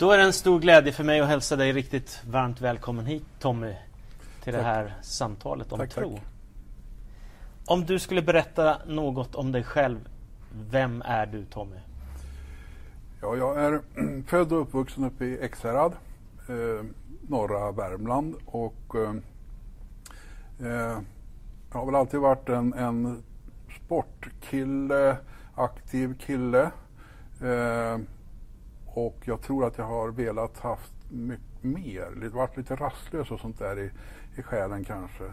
Då är det en stor glädje för mig att hälsa dig riktigt varmt välkommen hit Tommy till Tack. det här samtalet om Tack, tro. tack. Om du skulle berätta något om dig själv, vem är du Tommy? Ja, jag är född och uppvuxen uppe i Ekshärad, eh, norra Värmland. Och, eh, eh, jag har väl alltid varit en, en sportkille, aktiv kille. Eh, och jag tror att jag har velat haft mycket mer, varit lite rastlös och sånt där i, i själen kanske.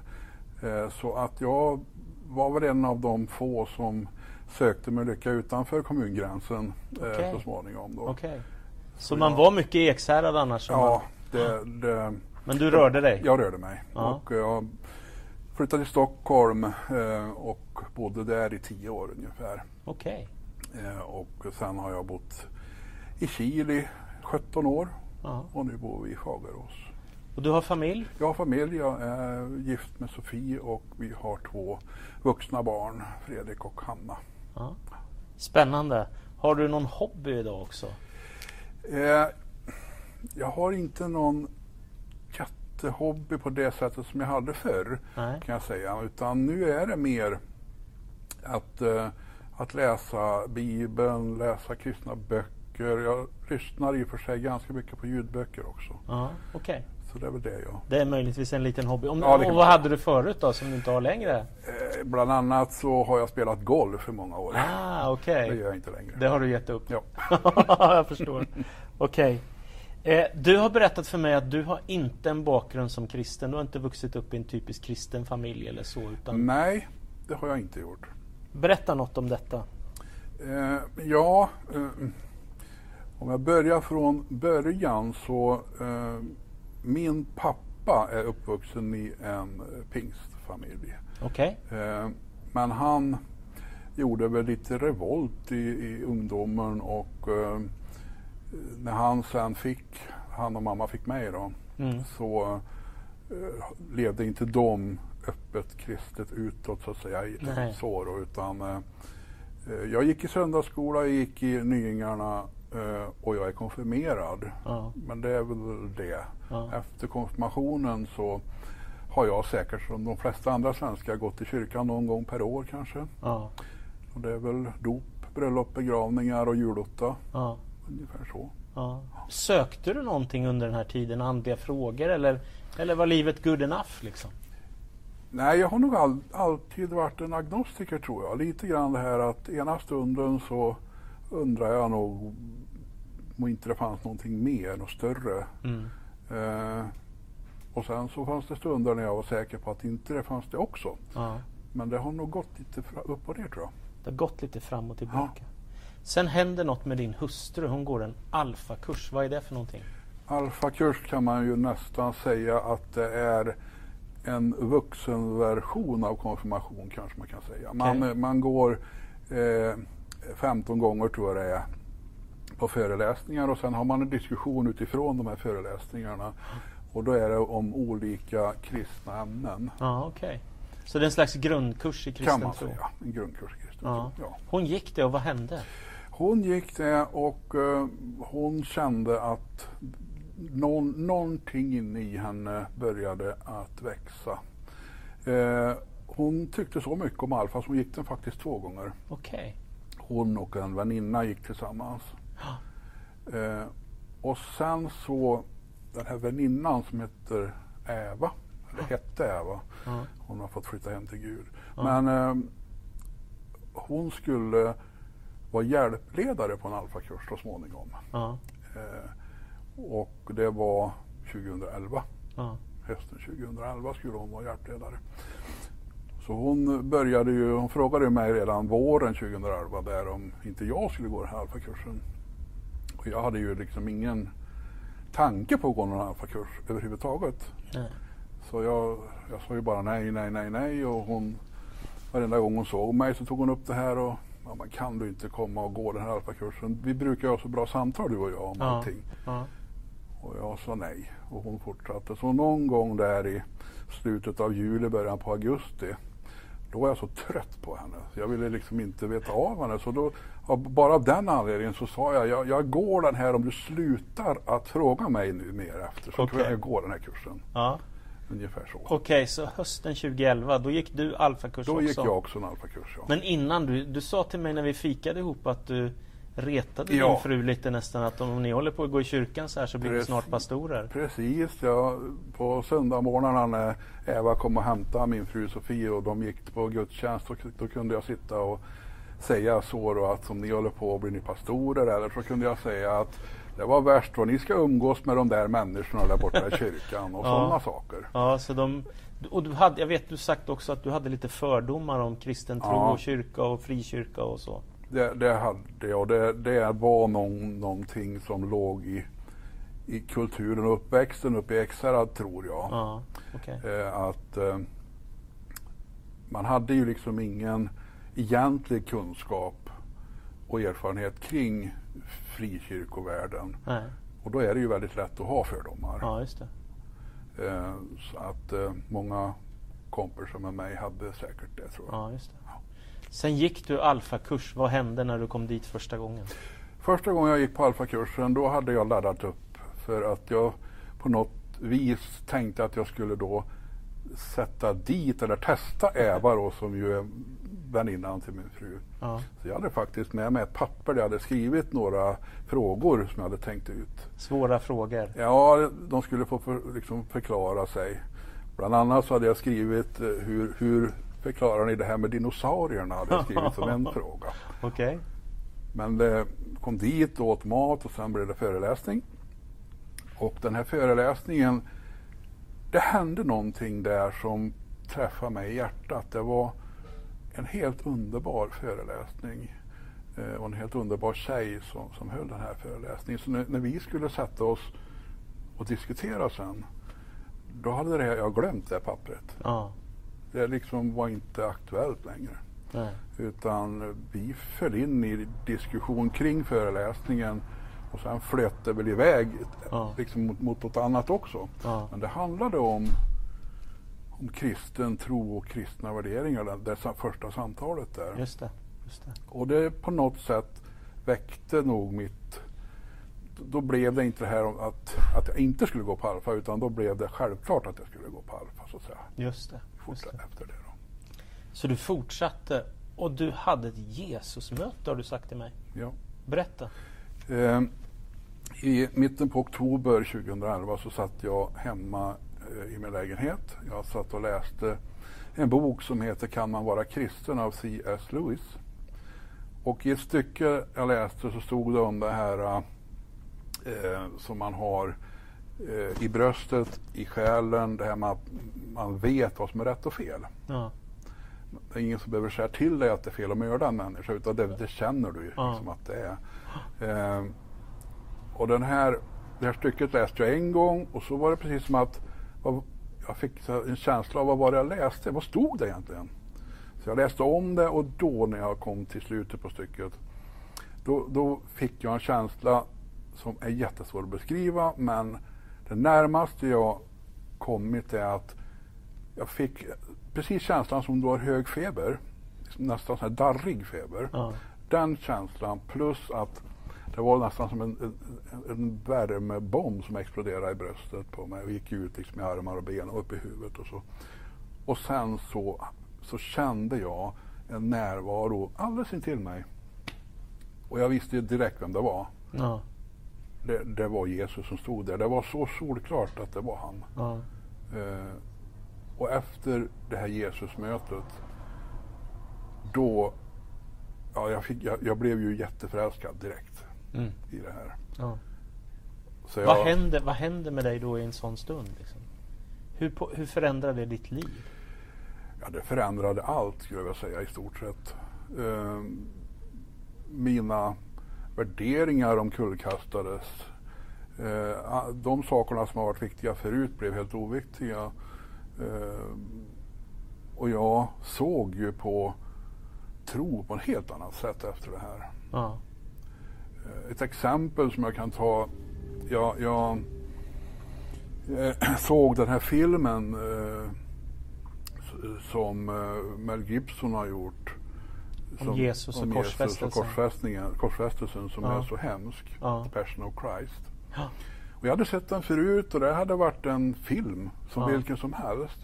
Eh, så att jag var väl en av de få som sökte mig lycka utanför kommungränsen eh, så småningom. Då. Okej. Så Så man jag- var mycket Ekshärad annars? Ja, det, det, Men du rörde dig? jag rörde mig. Ja. Och jag flyttade till Stockholm eh, och bodde där i tio år ungefär. Okej. Eh, och sen har jag bott i Kil i 17 år Ja. och nu bor vi i Fagerås. Och du har familj? Jag har familj, jag är gift med Sofie och vi har två vuxna barn, Fredrik och Hanna. Ja. Spännande. Har du någon hobby idag också? Eh, jag har inte någon jättehobby på det sättet som jag hade förr Nej. kan jag säga. Utan nu är det mer att, eh, att läsa Bibeln, läsa kristna böcker. Jag lyssnar i och för sig ganska mycket på ljudböcker också. Ja, okej. Så det är väl det jag... Det är möjligtvis en liten hobby. Om, Ja, och vad hade du förut då som du inte har längre? Eh, bland annat så har jag spelat golf för många år. Ah, okej. Det gör jag inte längre. Det har du gett upp? Ja. jag förstår. Okej. Eh, du har berättat för mig att du har inte en bakgrund som kristen. Du har inte vuxit upp i en typisk kristen familj eller så. Utan Nej, det har jag inte gjort. Berätta något om detta. Eh, ja, eh, om jag börjar från början så eh, min pappa är uppvuxen i en pingstfamilj. Okej? Eh, men han gjorde väl lite revolt i, i ungdomen och eh, när han sen fick, han och mamma fick mig då, Mm. så eh, levde inte de öppet kristet utåt så att säga. i-. Så utan eh, eh, jag gick i söndagsskola, jag gick i Nyingarna och jag är konfirmerad. Ja. Men det är väl det. Ja. Efter konfirmationen så har jag säkert som de flesta andra svenskar gått i kyrkan någon gång per år kanske. Ja. Och det är väl dop, bröllop, begravningar och julotta. Ja. Ungefär så. Ja. Sökte du någonting under den här tiden? Andliga frågor eller, eller var livet good enough? Liksom? Nej, jag har nog all, alltid varit en agnostiker tror jag. Lite grann det här att ena stunden så undrar jag nog om inte det fanns någonting mer, något större. Mm. Eh, och sen så fanns det stunder när jag var säker på att inte det fanns det också. Ja. Men det har nog gått lite upp och ner tror jag. Det har gått lite fram och tillbaka. Sen händer något med din hustru. Hon går en alfakurs. Vad är det för någonting? Alfakurs kan man ju nästan säga att det är en vuxenversion av konfirmation kanske man kan säga. Man, man går eh, 15 gånger tror jag det är på föreläsningar och sen har man en diskussion utifrån de här föreläsningarna. Och då är det om olika kristna ämnen. Ja, okej. Så det är en slags grundkurs i kristen Kan man tro? säga. En grundkurs i kristen Ja. tro. Ja. Hon gick det och vad hände? Hon gick det och eh, hon kände att någon, någonting inne i henne började att växa. Eh, hon tyckte så mycket om Alfa så hon gick den faktiskt två gånger. Okej. Hon och en väninna gick tillsammans. Eh, och sen så, den här väninnan som heter Eva, eller hette Eva, Ja. hon har fått flytta hem till Gud. Ja. Men eh, hon skulle vara hjälpledare på en alfakurs så småningom. Eh, och det var 2011. Ja. Hösten 2011 skulle hon vara hjälpledare. Så hon började ju, hon frågade mig redan våren 2011 där om inte jag skulle gå den här alfakursen. Och jag hade ju liksom ingen tanke på att gå någon alfakurs överhuvudtaget. Nej. Så jag, jag sa ju bara nej, nej, nej, nej och hon varenda gång hon såg mig så tog hon upp det här och ja, men kan du inte komma och gå den här alfakursen? Vi brukar ha så bra samtal du och jag om Ja. allting. Ja. Och jag sa nej och hon fortsatte. Så någon gång där i slutet av juli, början på augusti då var jag så trött på henne. Jag ville liksom inte veta av henne. Så då, bara av den anledningen så sa jag, jag, jag går den här om du slutar att fråga mig nu mer efter. Så Okej. kan jag gå den här kursen. Ja. Ungefär så. Okej, så hösten 2011, då gick du alfakurs Då också? gick jag också en alfakurs. Ja. Men innan, du, du sa till mig när vi fikade ihop att du retade Ja. din fru lite nästan att om ni håller på att gå i kyrkan så här så blir ni snart pastorer. Precis, ja, på söndagsmorgnarna när Eva kom och hämtade min fru Sofie och de gick på gudstjänst, då, då kunde jag sitta och säga så då att om ni håller på blir ni pastorer eller så kunde jag säga att det var värst vad ni ska umgås med de där människorna där borta i kyrkan och Ja. sådana saker. Ja, så de, och du hade, jag vet du sagt också att du hade lite fördomar om kristen tro Ja. och kyrka och frikyrka och så. Det, det hade jag det, det var någon, någonting som låg i, i kulturen och uppväxten uppe i Ekshärad tror jag. Ja, okej. eh, att eh, man hade ju liksom ingen egentlig kunskap och erfarenhet kring frikyrkovärlden. Nej, Och då är det ju väldigt lätt att ha fördomar. ja just. Eh, så att eh, många kompisar med mig hade säkert det tror jag. Ja. Sen gick du alfakurs. Vad hände när du kom dit första gången? Första gången jag gick på alfakursen då hade jag laddat upp för att jag på något vis tänkte att jag skulle då sätta dit eller testa Eva då som ju är väninnan till min fru. Ja, Så jag hade faktiskt med mig ett papper där jag hade skrivit några frågor som jag hade tänkt ut. svåra frågor. Ja, de skulle få för, liksom förklara sig. Bland annat så hade jag skrivit eh, hur, hur förklarar ni det här med dinosaurierna? Hade jag skrivit som en fråga. Okej. Men det kom dit och åt mat och sen blev det föreläsning. Och den här föreläsningen, det hände någonting där som träffade mig i hjärtat. Det var en helt underbar föreläsning. Eh, och en helt underbar tjej som, som höll den här föreläsningen. Så när, när vi skulle sätta oss och diskutera sen, då hade det jag glömt det här pappret. Ja, Det liksom var inte aktuellt längre. nej. Utan vi föll in i diskussion kring föreläsningen och sen flöt det väl iväg Ja. liksom mot, mot något annat också. Ja, Men det handlade om, om kristen tro och kristna värderingar, det, det första samtalet där. just det. Just det. Och det på något sätt väckte nog mitt... Då blev det inte det här att, att jag inte skulle gå på Alfa utan då blev det självklart att jag skulle gå på Alfa så att säga. Just det. Just det. efter det då. Så du fortsatte och du hade ett Jesusmöte har du sagt till mig. Ja. Berätta. Eh, I mitten på oktober 2011 så satt jag hemma eh, i min lägenhet. Jag satt och läste en bok som heter Kan man vara kristen av C.S. Lewis. Och i ett stycke jag läste så stod det om det här eh, som man har eh, i bröstet, i själen, det här med att man vet vad som är rätt och fel. Ja, Det är ingen som behöver säga till dig att det är fel att mörda en människa utan det, det känner du ju Ja. liksom att det är. Eh, och den här, det här stycket läste jag en gång och så var det precis som att vad, jag fick en känsla av vad var det jag läste, vad stod det egentligen? Så jag läste om det och då när jag kom till slutet på stycket då, då fick jag en känsla som är jättesvår att beskriva men det närmaste jag kommit är att jag fick precis känslan som du har hög feber, nästan så här darrig feber. ja, Den känslan plus att det var nästan som en, en, en värmebomb som exploderade i bröstet på mig och gick ut liksom i armar och ben och upp i huvudet och så. Och sen så, så kände jag en närvaro alldeles intill mig. Och jag visste direkt vem det var. ja, Det, det var Jesus som stod där. Det var så solklart att det var han. ja. Eh, och efter det här Jesusmötet, då, ja, jag, fick, jag, jag blev ju jätteförälskad direkt Mm, i det här. ja. Jag, Vad, händer, vad händer med dig då i en sån stund? Liksom? Hur, på, hur förändrar det ditt liv? Ja, det förändrade allt skulle jag vilja säga i stort sett. Eh, mina värderingar omkullkastades. Eh, de sakerna som har varit viktiga förut blev helt oviktiga. Eh, och jag såg ju på tro på ett helt annat sätt efter det här. Ja, Eh, Ett exempel som jag kan ta. Jag, jag såg den här filmen eh, som Mel Gibson har gjort. Om Jesus och om korsfästelsen. och korsfästningen, korsfästelsen som Ja. är så hemsk. Ja. Passion of Christ. Ja. Och jag hade sett den förut och det hade varit en film som Ja. vilken som helst.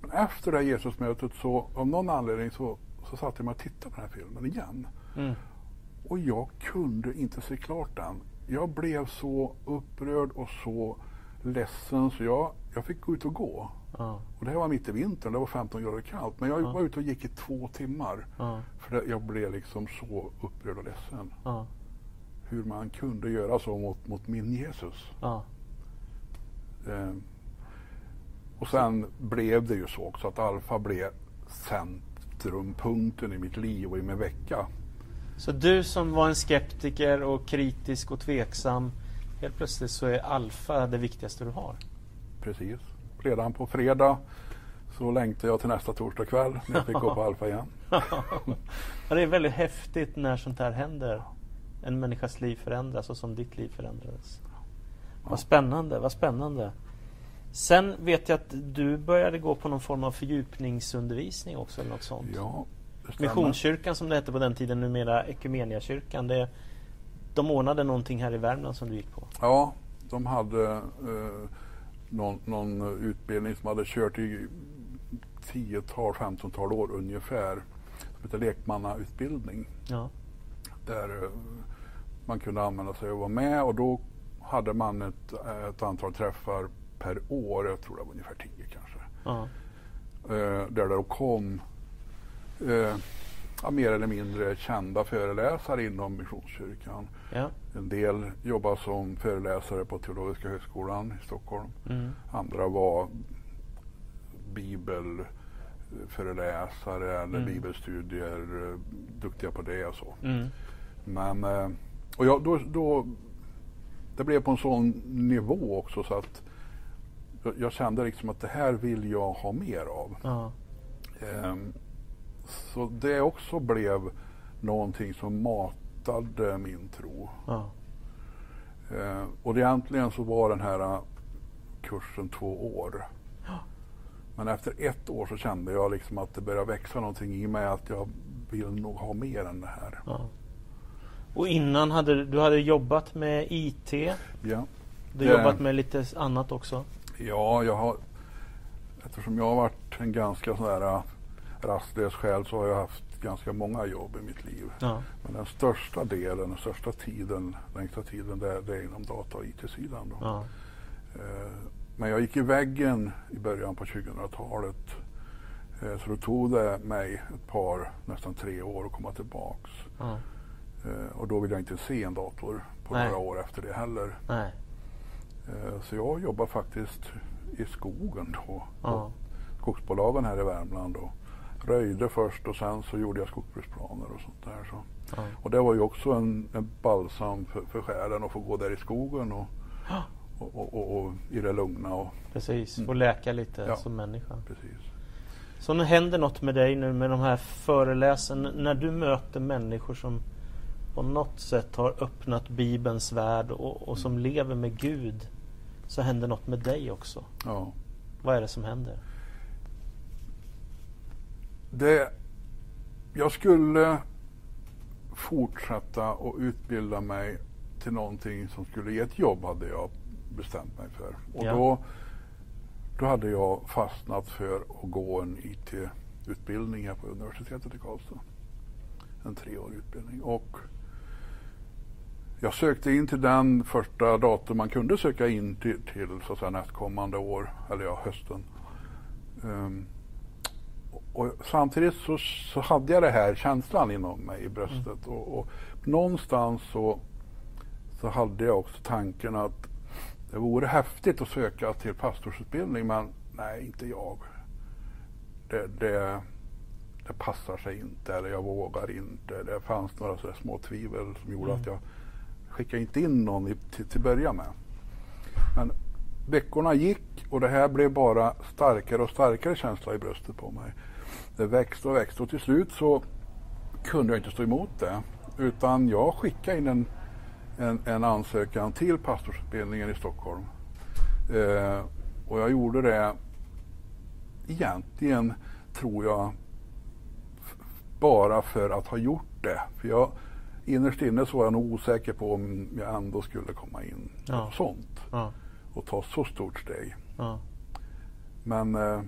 Men efter det här Jesusmötet så av någon anledning så, så satte jag mig och tittade på den här filmen igen. Mm. Och jag kunde inte se klart den. Jag blev så upprörd och så ledsen så jag, jag fick gå ut och gå. Ja. Och det här var mitt i vintern, det var 15 grader kallt. Men jag Ja. var ute och gick i två timmar. Ja. För jag blev liksom så upprörd och ledsen. Hur man kunde göra så mot, mot min Jesus. Ja. Eh, och sen blev det ju så också att Alfa blev centrumpunkten i mitt liv och i min vecka. Så du som var en skeptiker och kritisk och tveksam Helt plötsligt så är alfa det viktigaste du har. Precis. Redan på fredag så längtar jag till nästa torsdag kväll när jag fick gå på Alfa igen. ja, det är väldigt häftigt när sånt här händer. En människas liv förändras och som ditt liv förändrades. Vad spännande, vad spännande. Sen vet jag att du började gå på någon form av fördjupningsundervisning också eller något sånt. Ja. Missionskyrkan som det hette på den tiden, numera Ekumeniakyrkan. Det, de ordnade någonting här i Värmland som du gick på. Ja, de hade eh, någon, någon utbildning som hade kört i 10-tal, 15-tal år ungefär. Som heter lekmannautbildning. Ja. Där eh, man kunde använda sig och vara med och då hade man ett, ett antal träffar per år. Jag tror det var ungefär 10 kanske. Ja. Eh, där det då kom eh, ja, mer eller mindre kända föreläsare inom Missionskyrkan. Ja. En del jobbar som föreläsare på Teologiska högskolan i Stockholm. Mm. Andra var bibelföreläsare eller Mm. bibelstudier, eh, duktiga på det och så. Mm. Men, eh, och jag, då, då, det blev på en sån nivå också så att jag, jag kände liksom att det här vill jag ha mer av. Ja. Ehm, Så det också blev någonting som matade min tro. Ja. Eh, och egentligen så var den här eh, kursen två år. Ja. Men efter ett år så kände jag liksom att det började växa någonting i mig att jag vill nog ha mer än det här. Ja. Och innan hade du, hade jobbat med IT. Ja, Du Det- jobbat med lite annat också. ja jag har, eftersom jag har varit en ganska sån där eh, rastlös själ så har jag haft ganska många jobb i mitt liv. Ja. Men den största delen, den största tiden, längsta tiden, det, det är inom data och IT-sidan. Då. Ja. Eh, Men jag gick i väggen i början på 2000-talet. Eh, Så då tog det mig ett par, nästan tre år att komma tillbaks. Ja. Eh, Och då vill jag inte se en dator på Nej. några år efter det heller. Så jag jobbar faktiskt i skogen då. Skogsbolagen här i Värmland. Och röjde först och sen så gjorde jag skogsbruksplaner och sånt där. Så. Ja. Och det var ju också en, en balsam för, för själen att få gå där i skogen och, och, och, och, och i det lugna. Och, Precis, Mm. få läka lite Ja. som människa. precis. Så nu händer något med dig nu med de här föreläsen. När du möter människor som på något sätt har öppnat Bibelns värld och, och som lever med Gud. Så händer något med dig också. Ja. Vad är det som händer? Det, jag skulle fortsätta och utbilda mig till någonting som skulle ge ett jobb hade jag bestämt mig för. Och Ja. då, då hade jag fastnat för att gå en IT-utbildning här på universitetet i Karlstad. En treårig utbildning. Och jag sökte in till den första datum man kunde söka in till, till så att säga, nästkommande år, eller ja, hösten. Ehm, och samtidigt så, så hade jag det här känslan inom mig i bröstet. Och, och någonstans så, så hade jag också tanken att det vore häftigt att söka till pastorsutbildning men nej, inte jag. Det, det, det passar sig inte eller jag vågar inte. Det fanns några sådär små tvivel som gjorde Mm. att jag skickade inte in någon i, till, till börja med. Men veckorna gick och det här blev bara starkare och starkare känsla i bröstet på mig. Det växte och växte och till slut så kunde jag inte stå emot det. Utan jag skickade in en, en, en ansökan till pastorsutbildningen i Stockholm. Eh, och jag gjorde det egentligen tror jag bara för att ha gjort det. För jag, innerst inne så var jag nog osäker på om jag ändå skulle komma in Ja. sånt Ja. och ta så stort steg. Ja. Men eh,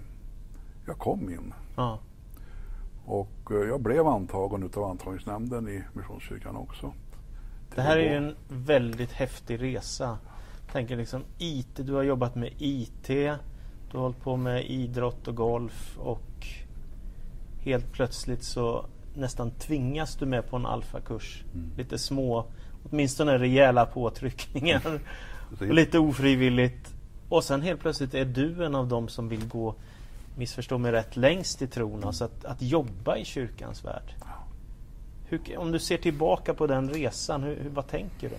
jag kom in Ja. Och eh, jag blev antagen utav antagningsnämnden i Missionskyrkan också. Det här är ju en väldigt häftig resa. Tänker liksom IT, du har jobbat med IT, du har hållit på med idrott och golf och helt plötsligt så nästan tvingas du med på en alfakurs. Mm. Lite små, åtminstone rejäla påtryckningar och lite ofrivilligt. Och sen helt plötsligt är du en av dem som vill gå, missförstå mig rätt, längst i tron. Alltså att, att jobba i kyrkans värld. Hur, om du ser tillbaka på den resan, hur, hur, vad tänker du?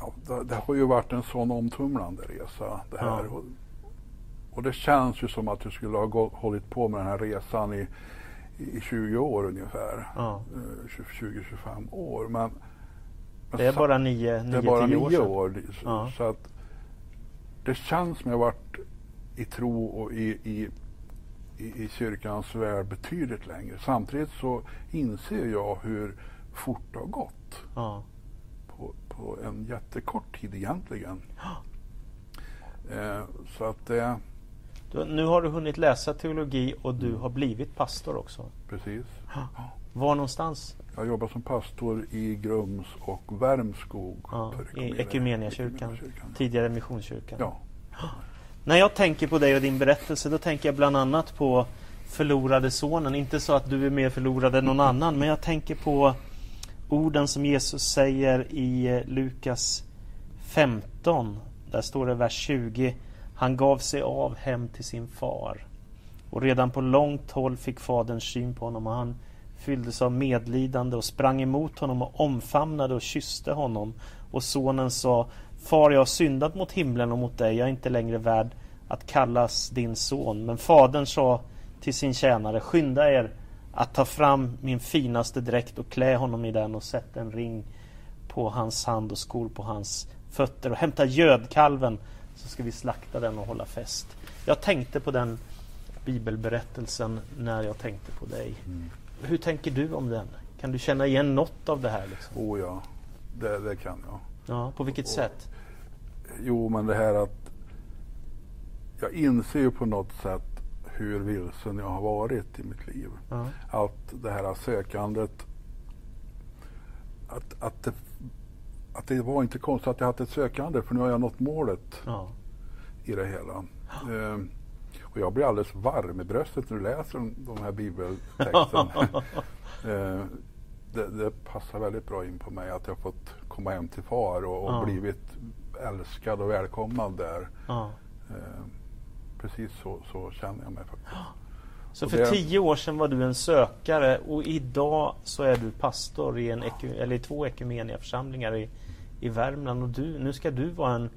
Ja, det, det har ju varit en sån omtumlande resa det här. Ja. Och, och det känns ju som att du skulle ha gått, hållit på med den här resan i, i 20 år ungefär. Ja. Eh, 20-25 år. Men, men Det är bara nio, det är nio bara tio år nio sedan. år. Så, Ja. så att det känns som jag varit i tro och i, i, i, i kyrkans värld betydligt längre. Samtidigt så inser jag hur fort det har gått Ja. på, på en jättekort tid egentligen. Eh, så att det, Du, nu har du hunnit läsa teologi och du har blivit pastor också. precis. Var någonstans? Jag jobbar som pastor i Grums och Värmskog. Ja, I Ekumeniakyrkan, tidigare Missionskyrkan. Ja, När jag tänker på dig och din berättelse då tänker jag bland annat på förlorade sonen. Inte så att du är mer förlorad än någon annan men jag tänker på orden som Jesus säger i eh, Lukas 15. Där står det vers 20. Han gav sig av hem till sin far. Och redan på långt håll fick fadern syn på honom och han fylldes av medlidande och sprang emot honom och omfamnade och kysste honom. Och sonen sa Far, jag har syndat mot himlen och mot dig. Jag är inte längre värd att kallas din son. Men fadern sa till sin tjänare Skynda er att ta fram min finaste dräkt och klä honom i den och sätt en ring på hans hand och skor på hans fötter och hämta gödkalven så ska vi slakta den och hålla fest. Jag tänkte på den bibelberättelsen när jag tänkte på dig. Mm. Hur tänker du om den? Kan du känna igen något av det här? Liksom? oh ja, det, det kan jag. Ja, på vilket sätt? Jo, men det här att jag inser ju på något sätt hur vilsen jag har varit i mitt liv. Ja. Att det här sökandet, att, att, det, att det var inte konstigt att jag hade ett sökande för nu har jag nått målet Ja. i det hela. Ehm, och jag blir alldeles varm i bröstet när du läser de, här bibeltexten. Ehm, det, det passar väldigt bra in på mig att jag fått komma hem till far och, och Ja. blivit älskad och välkomnad där. Ja. Ehm, precis så, så känner jag mig faktiskt. Så Och för det- tio år sedan var du en sökare och idag så är du pastor i, en eku, eller i två ekumeniaförsamlingar i, i Värmland. Och du, nu ska du vara en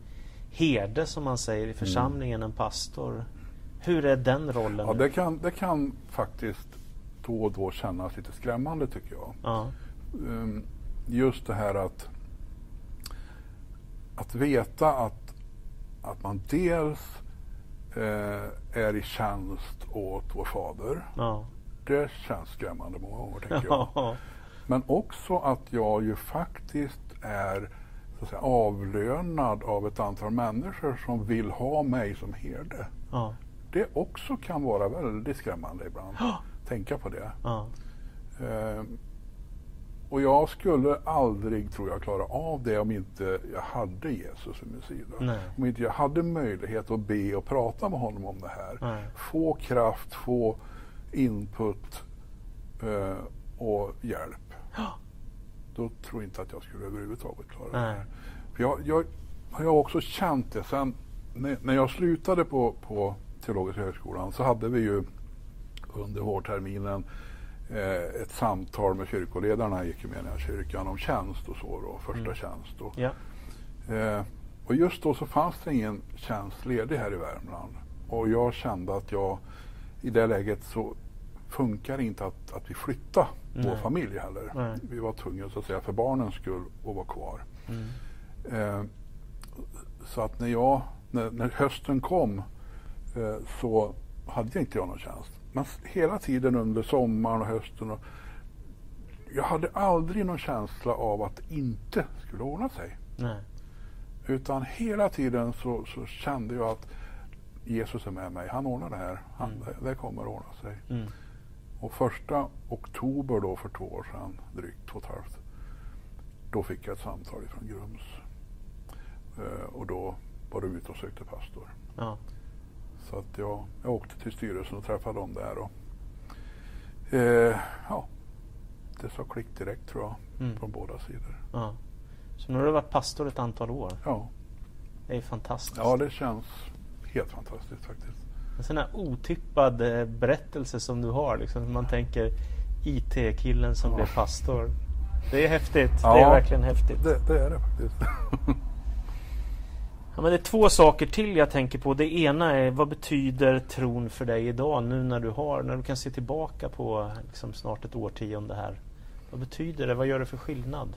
herde som man säger i församlingen, en pastor. Hur är den rollen? Ja, det, kan, det kan faktiskt då och då kännas lite skrämmande tycker jag. ja. Ehm, just det här att, att veta att, att man dels eh, är i tjänst åt vår fader. Ja. Det känns skrämmande många gånger tänker jag. Ja. Men också att jag ju faktiskt är så att säga, avlönad av ett antal människor som vill ha mig som herde. Ja. Det också kan vara väldigt skrämmande ibland. Tänka på det. Ja. Eh, och jag skulle aldrig, tror jag, klara av det om inte jag hade Jesus vid min sida. Nej. Om inte jag hade möjlighet att be och prata med honom om det här. Nej. Få kraft, få input eh, och hjälp. Då tror jag inte att jag skulle överhuvudtaget klara det Nej. här. För jag, jag har jag också känt det. Sen när, när jag slutade på, på Teologiska högskolan så hade vi ju under vårterminen eh, ett samtal med kyrkoledarna i kyrkan om tjänst och så då, första Mm. tjänst. Och, Ja. eh, och just då så fanns det ingen tjänst ledig här i Värmland. Och jag kände att jag i det läget så funkar inte att, att vi flyttar vår familj heller. Nej. Vi var tvungna så att säga för barnens skull att vara kvar. Mm. Eh, så att när jag, när, när hösten kom eh, så hade jag inte jag någon tjänst. Men hela tiden under sommaren och hösten och jag hade aldrig någon känsla av att det inte skulle ordna sig. Nej. Utan hela tiden så, så kände jag att Jesus är med mig. Han ordnar det här. Han, Mm. det, det kommer att ordna sig. Mm. Och första oktober då för två år sedan, drygt två och ett halvt, då fick jag ett samtal från Grums. Eh, och då var de ute och sökte pastor. Ja. Så att jag, jag åkte till styrelsen och träffade dem där. Och, eh, ja, det sa klick direkt tror jag, Mm. från båda sidor. ja. Så nu har du varit pastor ett antal år. Ja, Det är fantastiskt. ja det känns helt fantastiskt faktiskt. En sån här otippad eh, berättelse som du har. Liksom. Man tänker IT-killen som Ja. blev pastor. Det är häftigt. Ja. Det är verkligen häftigt. Det, det är det faktiskt. Ja, men det är två saker till jag tänker på. Det ena är vad betyder tron för dig idag nu när du har, när du kan se tillbaka på liksom, snart ett årtionde här. Vad betyder det? Vad gör det för skillnad?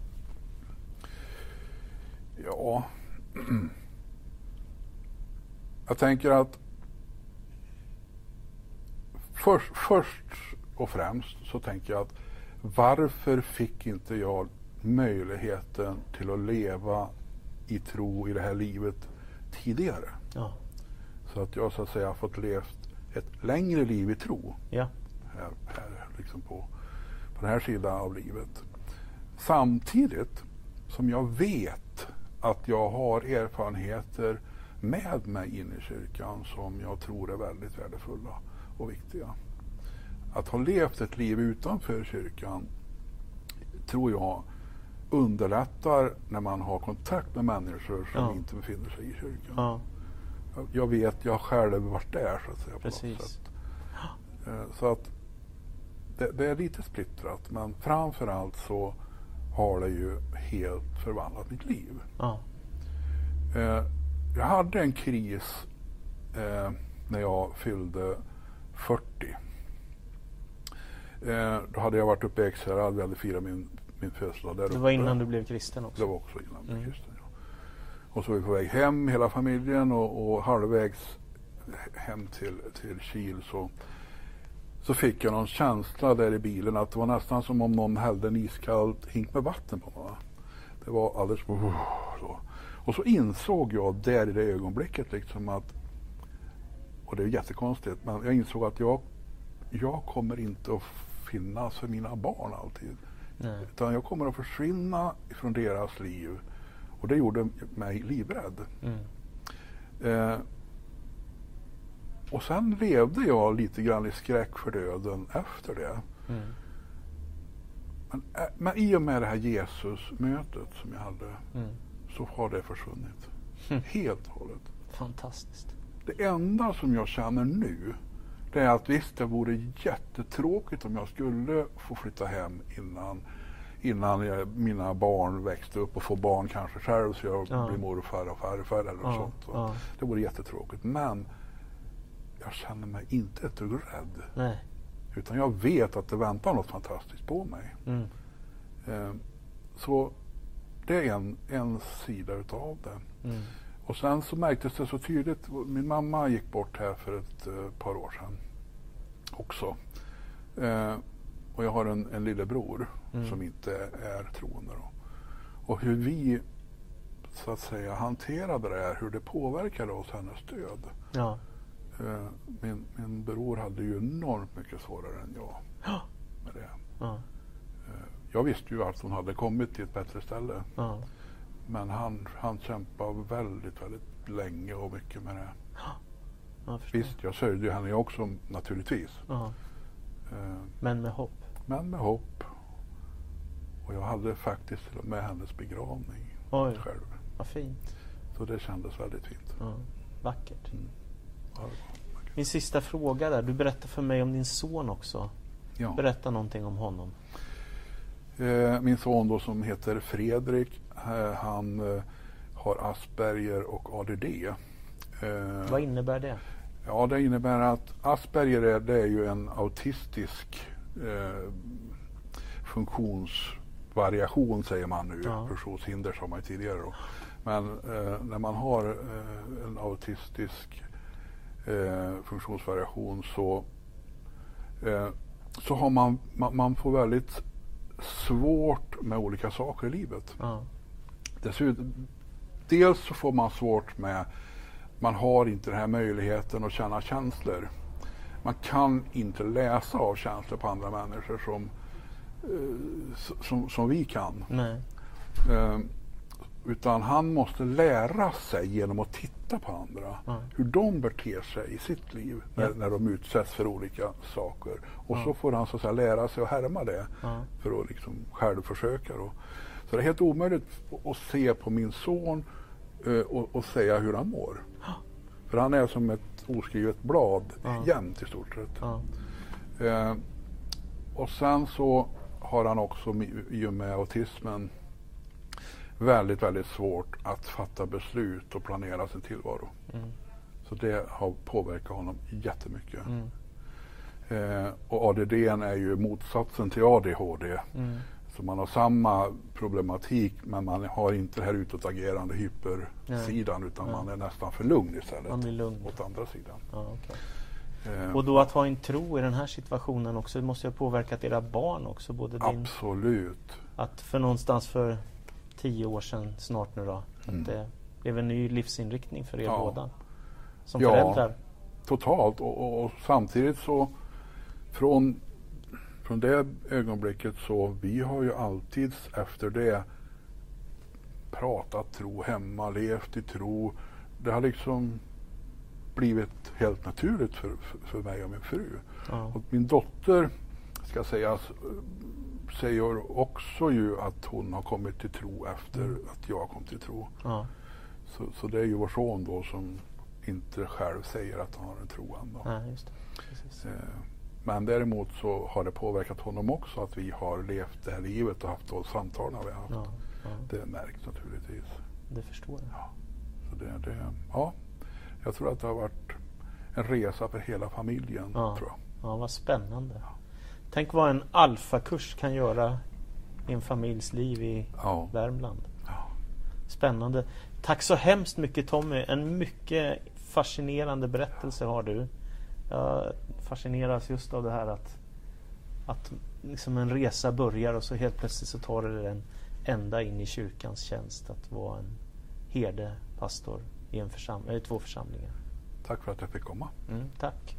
Ja. Jag tänker att först, först och främst så tänker jag att varför fick inte jag möjligheten till att leva i tro i det här livet tidigare? Ja. Så att jag så att säga har fått levt ett längre liv i tro Ja. här, här liksom på, på den här sidan av livet. Samtidigt som jag vet att jag har erfarenheter med mig in i kyrkan som jag tror är väldigt värdefulla och viktiga. Att ha levt ett liv utanför kyrkan tror jag underlättar när man har kontakt med människor som Ja. inte befinner sig i kyrkan. ja. Jag- vet, jag själv varit där så att säga. På något Precis. sätt. Eh, Så att det, det är lite splittrat men framförallt så har det ju helt förvandlat mitt liv. Ja. Eh, Jag hade en kris eh, när jag fyllde 40. Eh, Då hade jag varit uppe i Ekshärad, vi hade firat min, min födelsedag där Det var uppe. innan du blev kristen Det också. var också innan jag blev Mm. kristen. Ja. Och så var vi på väg hem hela familjen och, och halvvägs hem till, till Kil så, så fick jag någon känsla där i bilen att det var nästan som om någon hällde en iskall hink med vatten på mig. Det var alldeles så. Och så insåg jag där i det ögonblicket liksom att, och det är jättekonstigt, men jag insåg att jag, jag kommer inte att finnas för mina barn alltid. Nej. Utan jag kommer att försvinna från deras liv. Och det gjorde mig livrädd. Mm. Eh, och sen levde jag lite grann i skräck för döden efter det. Mm. Men, eh, men i och med det här Jesus-mötet som jag hade Mm. så har det försvunnit. Helt och hållet. Fantastiskt. Det enda som jag känner nu det är att visst, det vore jättetråkigt om jag skulle få flytta hem innan, innan jag, mina barn växte upp och få barn kanske själv så jag Ja. blir morfar och farfar eller Ja, sånt. ja. Det vore jättetråkigt. Men jag känner mig inte ett dugg rädd. Nej. Utan jag vet att det väntar något fantastiskt på mig. Mm. Eh, så det är en, en sida utav det. Mm. Och sen så märktes det så tydligt. Min mamma gick bort här för ett eh, par år sedan också. Eh, och jag har en, en lillebror Mm. som inte är troende. Då. Och hur vi så att säga hanterade det här, hur det påverkade oss, hennes död. Ja. Eh, min, min bror hade ju enormt mycket svårare än jag Ja. med det. Ja. Eh, jag visste ju att hon hade kommit till ett bättre ställe. Ja. Men han, han kämpade väldigt, väldigt länge och mycket med det. Jag. Visst, jag sörjde ju henne jag också naturligtvis. Ja. Eh, Men med hopp. Men med hopp. Och jag hade faktiskt med hennes begravning Oj, själv. vad fint. Så det kändes väldigt fint. Ja. Vackert. Ja, det var- Min sista fråga där. Du berättade för mig om din son också. Ja. Berätta någonting om honom. Eh, Min son då som heter Fredrik, eh, han eh, har Asperger och ADD. Vad innebär det? Ja, det innebär att Asperger är, det är ju en autistisk eh, funktionsvariation säger man nu. Ja. Funktionshinder sa man tidigare då. Men eh, när man har eh, en autistisk funktionsvariation så, så har man, man, man får väldigt svårt med olika saker i livet. Ja. Dessutom, dels så får man svårt med, man har inte den här möjligheten att känna känslor. Man kan inte läsa av känslor på andra människor som, eh, som, som vi kan. Nej. Eh, utan han måste lära sig genom att titta på andra. Ja. Hur de beter sig i sitt liv när, Ja. när de utsätts för olika saker. Och Ja. så får han så att säga, lära sig att härma det för att liksom själv försöka. Då. Så det är helt omöjligt att se på min son eh, och, och säga hur han mår. För han är som ett oskrivet blad Ja. jämt i stort sett. Eh, och sen så har han också i och med autismen väldigt, väldigt svårt att fatta beslut och planera sin tillvaro. Mm. Så det har påverkat honom jättemycket. Mm. Eh, och ADD är ju motsatsen till ADHD. Mm. Så man har samma problematik men man har inte det här utåtagerande hypersidan utan Nej. man är nästan för lugn istället. Man blir lugn. Åt andra sidan. Ja, okej. Eh, Och då att ha en tro i den här situationen också, det måste ju ha påverkat era barn också. Både din, Absolut. att för någonstans för tio år sedan snart nu då, Mm. att det blev en ny livsinriktning för er Ja. båda. Som Ja. föräldrar. Totalt och, och, och samtidigt så från, från det ögonblicket så vi har ju alltid efter det pratat tro hemma, levt i tro. Det har liksom blivit helt naturligt för, för, för mig och min fru. Ja. Och min dotter, ska sägas, säger också ju att hon har kommit till tro efter att jag kom till tro. Ja. Så, så det är ju vår son då som inte själv säger att han har en tro än då. Nej, just det. Precis. Eh, Men däremot så har det påverkat honom också att vi har levt det här livet och haft de samtalen vi har haft. Ja, ja, Det märks naturligtvis. det förstår jag. Så det, det, ja, jag tror att det har varit en resa för hela familjen. Ja. Tror jag. Ja, vad spännande. Tänk vad en alfakurs kan göra i en familjs liv i Ja. Värmland. Ja. Spännande. Tack så hemskt mycket Tommy. En mycket fascinerande berättelse har du. Jag fascineras just av det här att, att liksom en resa börjar och så helt plötsligt så tar det den ända in i kyrkans tjänst att vara en herde, pastor i en försam- eller två församlingar. Tack för att jag fick komma. Mm, tack.